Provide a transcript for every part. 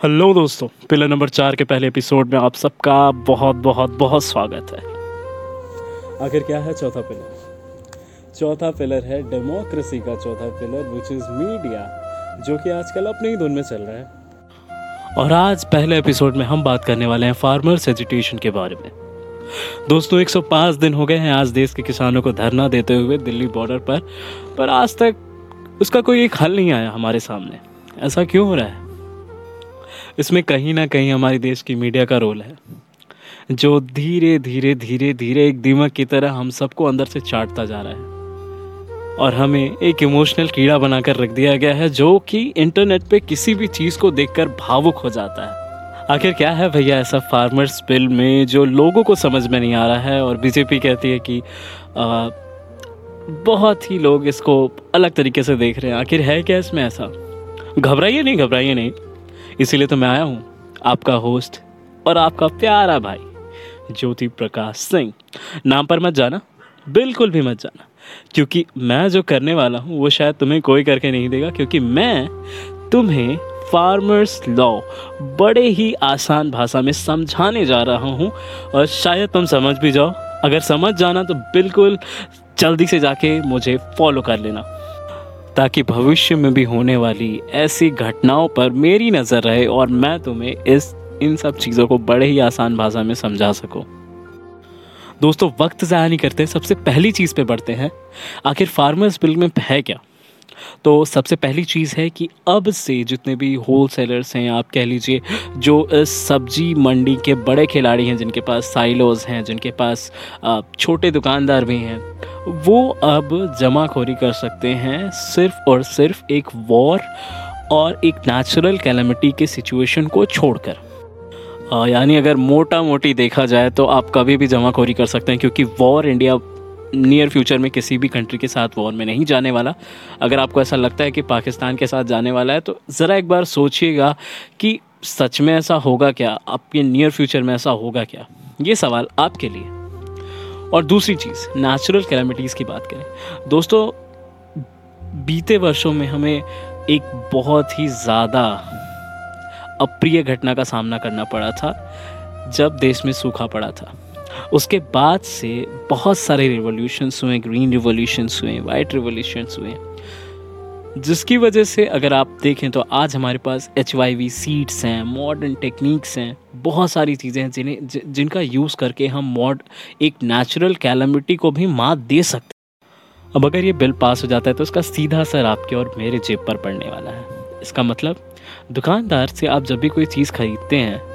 Hello दोस्तों, pillar number चार के पहले एपिसोड में आप सबका बहुत बहुत बहुत स्वागत है। आखिर क्या है चौथा पिलर चौथा पिलर है डेमोक्रेसी का चौथा पिलर विच इज़ मीडिया जो कि आजकल अपनी ही धुन में चल रहा है। और आज पहले एपिसोड में हम बात करने वाले हैं फार्मर्स एजुटेशन के बारे में। दोस्तों 105 दिन हो गए हैं आज देश के किसानों को धरना देते हुए दिल्ली बॉर्डर पर पर आज तक उसका कोई एक हल नहीं आया हमारे सामने। ऐसा क्यों हो रहा है? इसमें कहीं ना कहीं हमारे देश की मीडिया का रोल है। जो धीरे धीरे धीरे धीरे एक दीमक की तरह हम सबको अंदर से चाटता जा रहा है। और हमें एक इमोशनल कीड़ा बनाकर रख दिया गया है जो कि इंटरनेट पे किसी भी चीज़ को देखकर भावुक हो जाता है। आखिर क्या है भैया ऐसा फार्मर्स बिल में जो लोगों को समझ में नहीं आ रहा है और बीजेपी कहती है कि आ, बहुत ही लोग इसको अलग तरीके से देख रहे हैं। आखिर है क्या इसमें ऐसा? घबराइए नहीं घबराइए नहीं। इसीलिए तो मैं आया हूँ, आपका होस्ट और आपका प्यारा भाई, ज्योति प्रकाश सिंह। नाम पर मत जाना, बिल्कुल भी मत जाना, क्योंकि मैं जो करने वाला हूँ, वो शायद तुम्हें कोई करके नहीं देगा, क्योंकि मैं तुम्हें फार्मर्स लॉ बड़े ही आसान भाषा में समझाने जा रहा हूँ, और शायद तुम समझ भी जाओ। अगर समझ जाना तो बिल्कुल जल्दी से जाके मुझे फॉलो कर लेना। ताकि भविष्य में भी होने वाली ऐसी घटनाओं पर मेरी नज़र रहे और मैं तुम्हें इस, इन सब चीज़ों को बड़े ही आसान भाषा में समझा सकूँ। दोस्तों, वक्त ज़ाया नहीं करते, सबसे पहली चीज़ पे बढ़ते हैं। आखिर फार्मर्स बिल में है क्या? तो सबसे पहली चीज़ है कि अब से जितने भी होल सेलर्स हैं, आप कह लीजिए, जो सब्ज़ी मंडी के बड़े खिलाड़ी हैं, जिनके पास साइलोज हैं, जिनके पास छोटे दुकानदार भी हैं, वो अब जमाखोरी कर सकते हैं सिर्फ़ और सिर्फ़ एक वॉर और एक नेचुरल कैलमिटी के सिचुएशन को छोड़कर। यानी अगर मोटा मोटी देखा जाए तो आप कभी भी जमाखोरी कर सकते हैं, क्योंकि वॉर इंडिया नियर फ्यूचर में किसी भी कंट्री के साथ वॉर में नहीं जाने वाला। अगर आपको ऐसा लगता है कि पाकिस्तान के साथ जाने वाला है तो ज़रा एक बार सोचिएगा कि सच में ऐसा होगा क्या? आपके नियर फ्यूचर में ऐसा होगा क्या? ये सवाल आपके लिए। और दूसरी चीज़ नेचुरल कैलमिटीज़ की बात करें। दोस्तों, बीते वर्षों में हमें एक बहुत ही ज़्यादा अप्रिय घटना का सामना करना पड़ा था, जब देश में सूखा पड़ा था। उसके बाद से बहुत सारे रिवोल्यूशंस हुए ग्रीन रिवोल्यूशंस हुए वाइट रिवोल्यूशंस हुए। जिसकी वजह से अगर आप देखें तो आज हमारे पास एच वाई वी सीड्स हैं मॉडर्न टेक्निक्स हैं, बहुत सारी चीज़ें हैं जिन्हें जिनका यूज़ करके हम मॉड एक नेचुरल कैलमिटी को भी मात दे सकते हैं। अब अगर ये बिल पास हो जाता है तो उसका सीधा असर आपके और मेरे जेब पर पड़ने वाला है। इसका मतलब दुकानदार से आप जब भी कोई चीज़ खरीदते हैं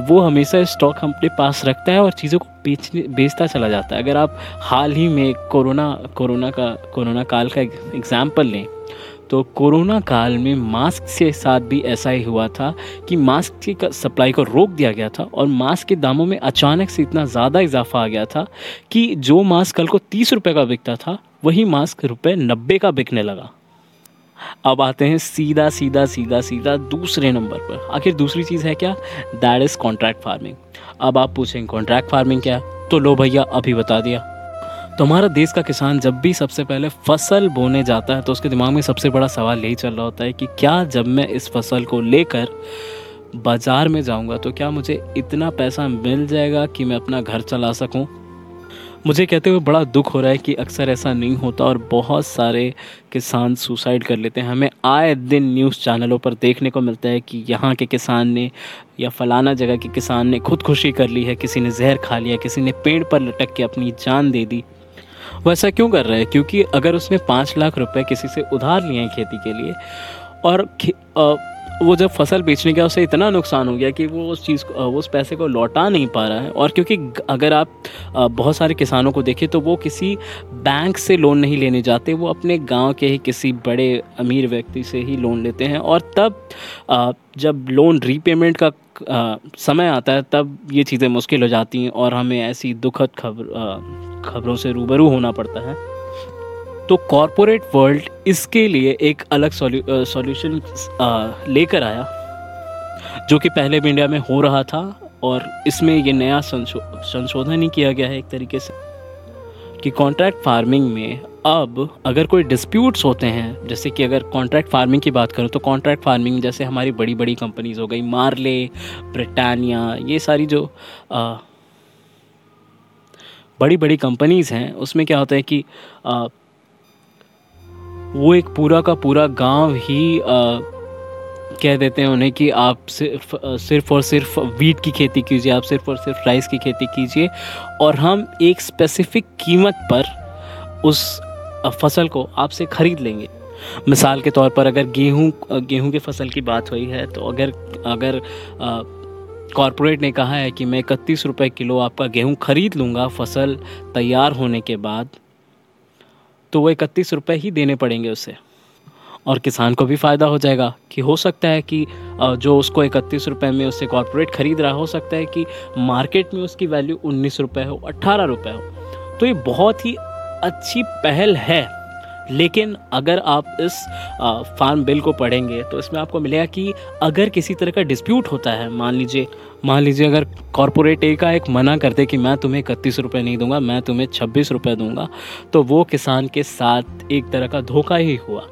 वो हमेशा स्टॉक अपने पास रखता है और चीज़ों को बेचने, बेचता चला जाता है। अगर आप हाल ही में कोरोना कोरोना का, कोरोना काल का एग्ज़ाम्पल लें तो कोरोना काल में मास्क के साथ भी ऐसा ही हुआ था कि मास्क की सप्लाई को रोक दिया गया था और मास्क के दामों में अचानक से इतना ज़्यादा इजाफा आ गया था कि जो मास्क कल को तीस रुपये का बिकता था, वही मास्क रुपये नब्बे का बिकने लगा। अब आते हैं सीधा सीधा सीधा सीधा दूसरे नंबर पर। आखिर दूसरी चीज़ है क्या? दैट इज़ कॉन्ट्रैक्ट फ़ार्मिंग अब आप पूछेंगे कॉन्ट्रैक्ट फ़ार्मिंग क्या? तो लो भैया, अभी बता दिया। तो हमारा देश का किसान जब भी सबसे पहले फ़सल बोने जाता है तो उसके दिमाग में सबसे बड़ा सवाल यही चल रहा होता है कि क्या जब मैं इस फ़सल को लेकर बाज़ार में जाऊँगा तो क्या मुझे इतना पैसा मिल जाएगा कि मैं अपना घर चला सकूँ? मुझे कहते हुए बड़ा दुख हो रहा है कि अक्सर ऐसा नहीं होता और बहुत सारे किसान सुसाइड कर लेते हैं। हमें आए दिन न्यूज़ चैनलों पर देखने को मिलता है कि यहाँ के किसान ने या फलाना जगह के किसान ने खुदकुशी कर ली है, किसी ने जहर खा लिया, किसी ने पेड़ पर लटक के अपनी जान दे दी। वो ऐसा क्यों कर रहा है? क्योंकि अगर उसने पाँच लाख रुपए किसी से उधार लिए हैं खेती के लिए और वो जब फ़सल बेचने गया उसे इतना नुकसान हो गया कि वो उस चीज़ को वो उस पैसे को लौटा नहीं पा रहा है। और क्योंकि अगर आप बहुत सारे किसानों को देखें तो वो किसी बैंक से लोन नहीं लेने जाते, वो अपने गाँव के ही किसी बड़े अमीर व्यक्ति से ही लोन लेते हैं। और तब जब लोन रीपेमेंट का समय आता है, तब ये चीज़ें मुश्किल हो जाती हैं और हमें ऐसी दुखद खबर खबरों से रूबरू होना पड़ता है। तो कॉरपोरेट वर्ल्ड इसके लिए एक अलग सॉल्यूशन लेकर आया जो कि पहले भी इंडिया में हो रहा था और इसमें ये नया संशोधन ही किया गया है एक तरीके से कि कॉन्ट्रैक्ट फ़ार्मिंग में अब अगर कोई डिस्प्यूट्स होते हैं जैसे कि अगर कॉन्ट्रैक्ट फ़ार्मिंग की बात करूँ तो कॉन्ट्रैक्ट फ़ार्मिंग जैसे हमारी बड़ी बड़ी कंपनीज़ हो गई मार्ले ब्रिटानिया ये सारी जो आ, बड़ी बड़ी कंपनीज़ हैं उसमें क्या होता है कि आ, वो एक पूरा का पूरा गाँव ही आ, कह देते हैं उन्हें कि आप सिर्फ़ सिर्फ़ और सिर्फ़ वीट की खेती कीजिए आप सिर्फ़ और सिर्फ़ राइस की खेती कीजिए और हम एक स्पेसिफिक कीमत पर उस फ़सल को आपसे ख़रीद लेंगे। मिसाल के तौर पर अगर गेहूँ गेहूँ की फ़सल की बात हुई है तो अगर अगर कॉरपोरेट ने कहा है कि मैं इकतीस रुपये किलो आपका गेहूँ ख़रीद लूँगा फ़सल तैयार होने के बाद तो वो इकतीस रुपये ही देने पड़ेंगे उसे। और किसान को भी फ़ायदा हो जाएगा कि हो सकता है कि जो उसको इकतीस रुपये में उससे कॉरपोरेट ख़रीद रहा हो सकता है कि मार्केट में उसकी वैल्यू उन्नीस रुपये हो अट्ठारह रुपये हो। तो ये बहुत ही अच्छी पहल है। लेकिन अगर आप इस फार्म बिल को पढ़ेंगे तो इसमें आपको मिलेगा कि अगर किसी तरह का डिस्प्यूट होता है, मान लीजिए मान लीजिए अगर कॉरपोरेट ए का एक मना करते कि मैं तुम्हें इकतीस रुपये नहीं दूँगा, मैं तुम्हें छब्बीस रुपये दूँगा तो वो किसान के साथ एक तरह का धोखा ही हुआ।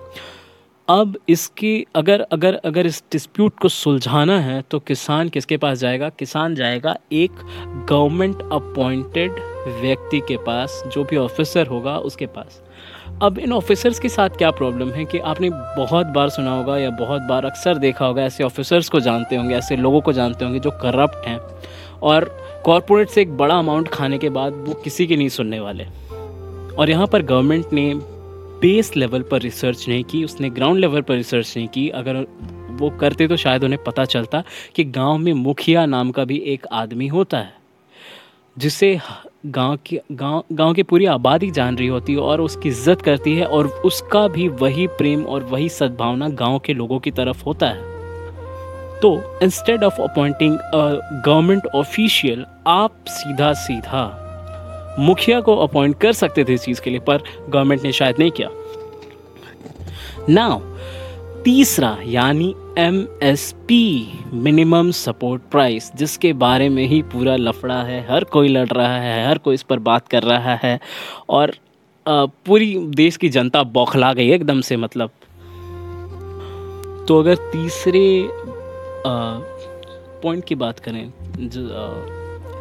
अब इसकी, अगर अगर अगर इस डिस्प्यूट को सुलझाना है तो किसान किसके पास जाएगा? किसान जाएगा एक गवर्नमेंट अपॉइंटेड व्यक्ति के पास, जो भी ऑफिसर होगा उसके पास। अब इन ऑफिसर्स के साथ क्या प्रॉब्लम है कि आपने बहुत बार सुना होगा या बहुत बार अक्सर देखा होगा, ऐसे ऑफिसर्स को जानते होंगे, ऐसे लोगों को जानते होंगे जो करप्ट हैं। और कॉरपोरेट से एक बड़ा अमाउंट खाने के बाद वो किसी की नहीं सुनने वाले। और यहाँ पर गवर्नमेंट ने बेस लेवल पर रिसर्च नहीं की, उसने ग्राउंड लेवल पर रिसर्च नहीं की। अगर वो करते तो शायद उन्हें पता चलता कि गाँव में मुखिया नाम का भी एक आदमी होता है, जिसे गाँव की, गाँव गाँव की पूरी आबादी जान रही होती है और उसकी इज़्ज़त करती है और उसका भी वही प्रेम और वही सद्भावना गाँव के लोगों की तरफ़ होता है। तो instead of appointing government official आप सीधा सीधा मुखिया को अपॉइंट कर सकते थे इस चीज़ के लिए, पर गवर्नमेंट ने शायद नहीं किया। नाउ तीसरा, यानी M S P minimum support price जिसके बारे में ही पूरा लफड़ा है। हर कोई लड़ रहा है, हर कोई इस पर बात कर रहा है। और पूरी देश की जनता बौखला गई एकदम से मतलब। तो अगर तीसरे पॉइंट की बात करें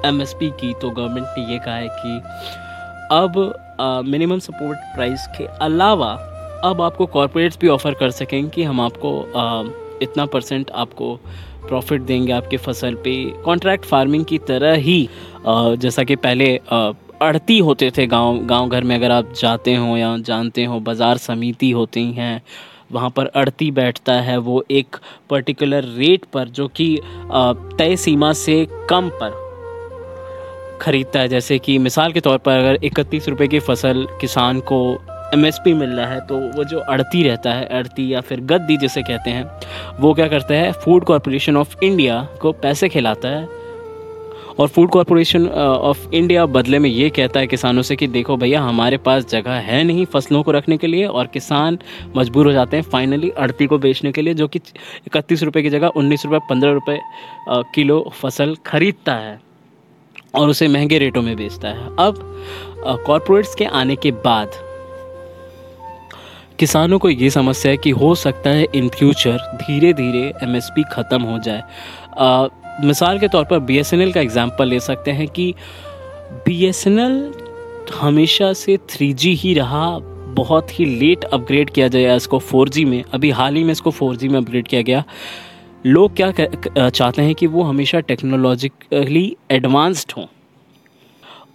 एम एस पी की तो गवर्नमेंट ने ये कहा है कि, अब मिनिमम सपोर्ट प्राइस के अलावा अब आपको कॉरपोरेट्स भी ऑफ़र कर सकें कि हम आपको इतना परसेंट आपको प्रॉफिट देंगे आपके फ़सल पे। कॉन्ट्रैक्ट फ़ार्मिंग की तरह ही जैसा कि पहले अड़ती होते थे गाँव गाँव घर में अगर आप जाते हो या जानते हो, बाज़ार समिति होती हैं, वहाँ पर अड़ती बैठता है वो एक पर्टिकुलर रेट पर जो कि तय सीमा से कम पर ख़रीदता है। जैसे कि मिसाल के तौर पर अगर इकतीस रुपये की फ़सल किसान को एम मिल रहा है तो वो जो अड़ती रहता है, अड़ती या फिर गद्दी जिसे कहते हैं, वो क्या करता है फ़ूड कॉरपोरेशन ऑफ़ इंडिया को पैसे खिलाता है। और फ़ूड कॉरपोरेशन ऑफ़ इंडिया बदले में ये कहता है किसानों से कि देखो भैया, हमारे पास जगह है नहीं फ़सलों को रखने के लिए और किसान मजबूर हो जाते हैं फाइनली अड़ती को बेचने के लिए, जो कि इकतीस रुपये की जगह उन्नीस रुपये पंद्रह रुपये किलो फ़सल खरीदता है और उसे महँगे रेटों में बेचता है। अब कॉरपोरेट्स के आने के बाद किसानों को ये समस्या है कि हो सकता है इन फ्यूचर धीरे धीरे एमएसपी ख़त्म हो जाए। आ, मिसाल के तौर पर बीएसएनएल का एग्ज़ाम्पल ले सकते हैं कि बीएसएनएल हमेशा से 3G ही रहा बहुत ही लेट अपग्रेड किया गया इसको 4G में। अभी हाल ही में इसको 4G में अपग्रेड किया गया। लोग क्या चाहते हैं कि वो हमेशा टेक्नोलॉजिकली एडवांस्ड हों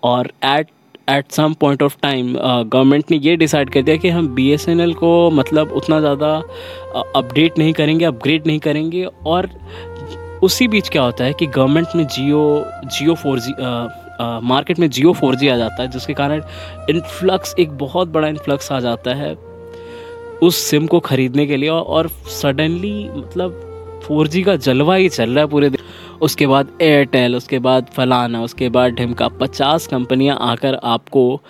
और at at some point of time government ने ये डिसाइड कर दिया कि हम बीएसएनएल को मतलब उतना ज़्यादा अपडेट नहीं करेंगे अपग्रेड नहीं करेंगे और उसी बीच क्या होता है कि गवर्नमेंट में Jio Jio four G market में जियो फोर जी आ जाता है, जिसके कारण इन्फ्लक्स एक बहुत बड़ा इन्फ्लक्स आ जाता है उस सिम को ख़रीदने के लिए और सडनली मतलब फोर का जलवा ही चल रहा है पूरे उसके बाद एयरटेल उसके बाद फलाना, उसके बाद ढिमका पचास कंपनियाँ आकर आपको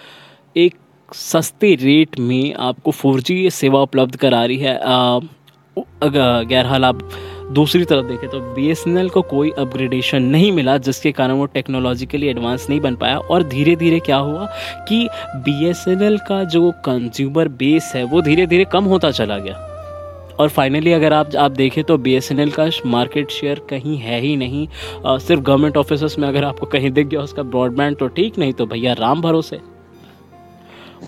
एक सस्ते रेट में आपको फोर जी सेवा उपलब्ध करा रही है। अगर हाल आप दूसरी तरफ़ देखें तो बीएसएनएल को कोई अपग्रेडेशन नहीं मिला, जिसके कारण वो टेक्नोलॉजिकली एडवांस नहीं बन पाया। और धीरे धीरे क्या हुआ कि बीएसएनएल का जो कंज्यूमर बेस है, वो धीरे धीरे कम होता चला गया। और फाइनली अगर आप आप देखें तो बीएसएनएल का मार्केट शेयर कहीं है ही नहीं। आ, सिर्फ़ गवर्नमेंट ऑफ़िस में अगर आपको कहीं दिख गया उसका ब्रॉडबैंड तो ठीक नहीं तो भैया राम भरोसे।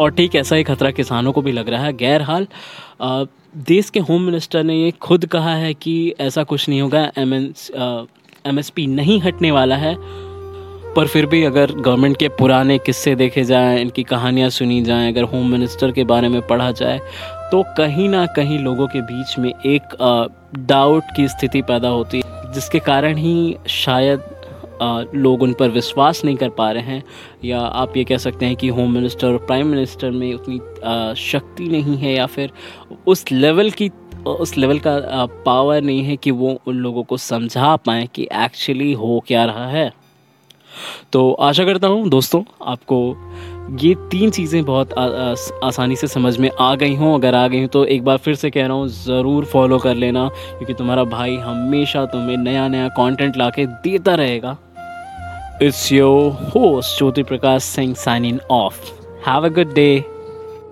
और ठीक ऐसा ही खतरा किसानों को भी लग रहा है। गैर हाल देश के होम मिनिस्टर ने ये खुद कहा है कि ऐसा कुछ नहीं होगा एम एम नहीं हटने वाला है। पर फिर भी अगर गवर्नमेंट के पुराने किस्से देखे जाएँ इनकी कहानियाँ सुनी जाएँ अगर होम मिनिस्टर के बारे में पढ़ा जाए तो कहीं ना कहीं लोगों के बीच में एक डाउट की स्थिति पैदा होती है, जिसके कारण ही शायद लोग उन पर विश्वास नहीं कर पा रहे हैं, या आप ये कह सकते हैं कि होम मिनिस्टर और प्राइम मिनिस्टर में उतनी शक्ति नहीं है, या फिर उस लेवल की, उस लेवल का पावर नहीं है कि वो उन लोगों को समझा पाएँ कि एक्चुअली हो क्या रहा है। तो आशा करता हूँ दोस्तों आपको ये तीन चीज़ें बहुत आ, आ, आसानी से समझ में आ गई हों। अगर आ गई हों तो एक बार फिर से कह रहा हूँ ज़रूर फॉलो कर लेना क्योंकि तुम्हारा भाई हमेशा तुम्हें नया नया कंटेंट ला देता रहेगा। It's your host Jyoti Prakash Singh signing off have a good day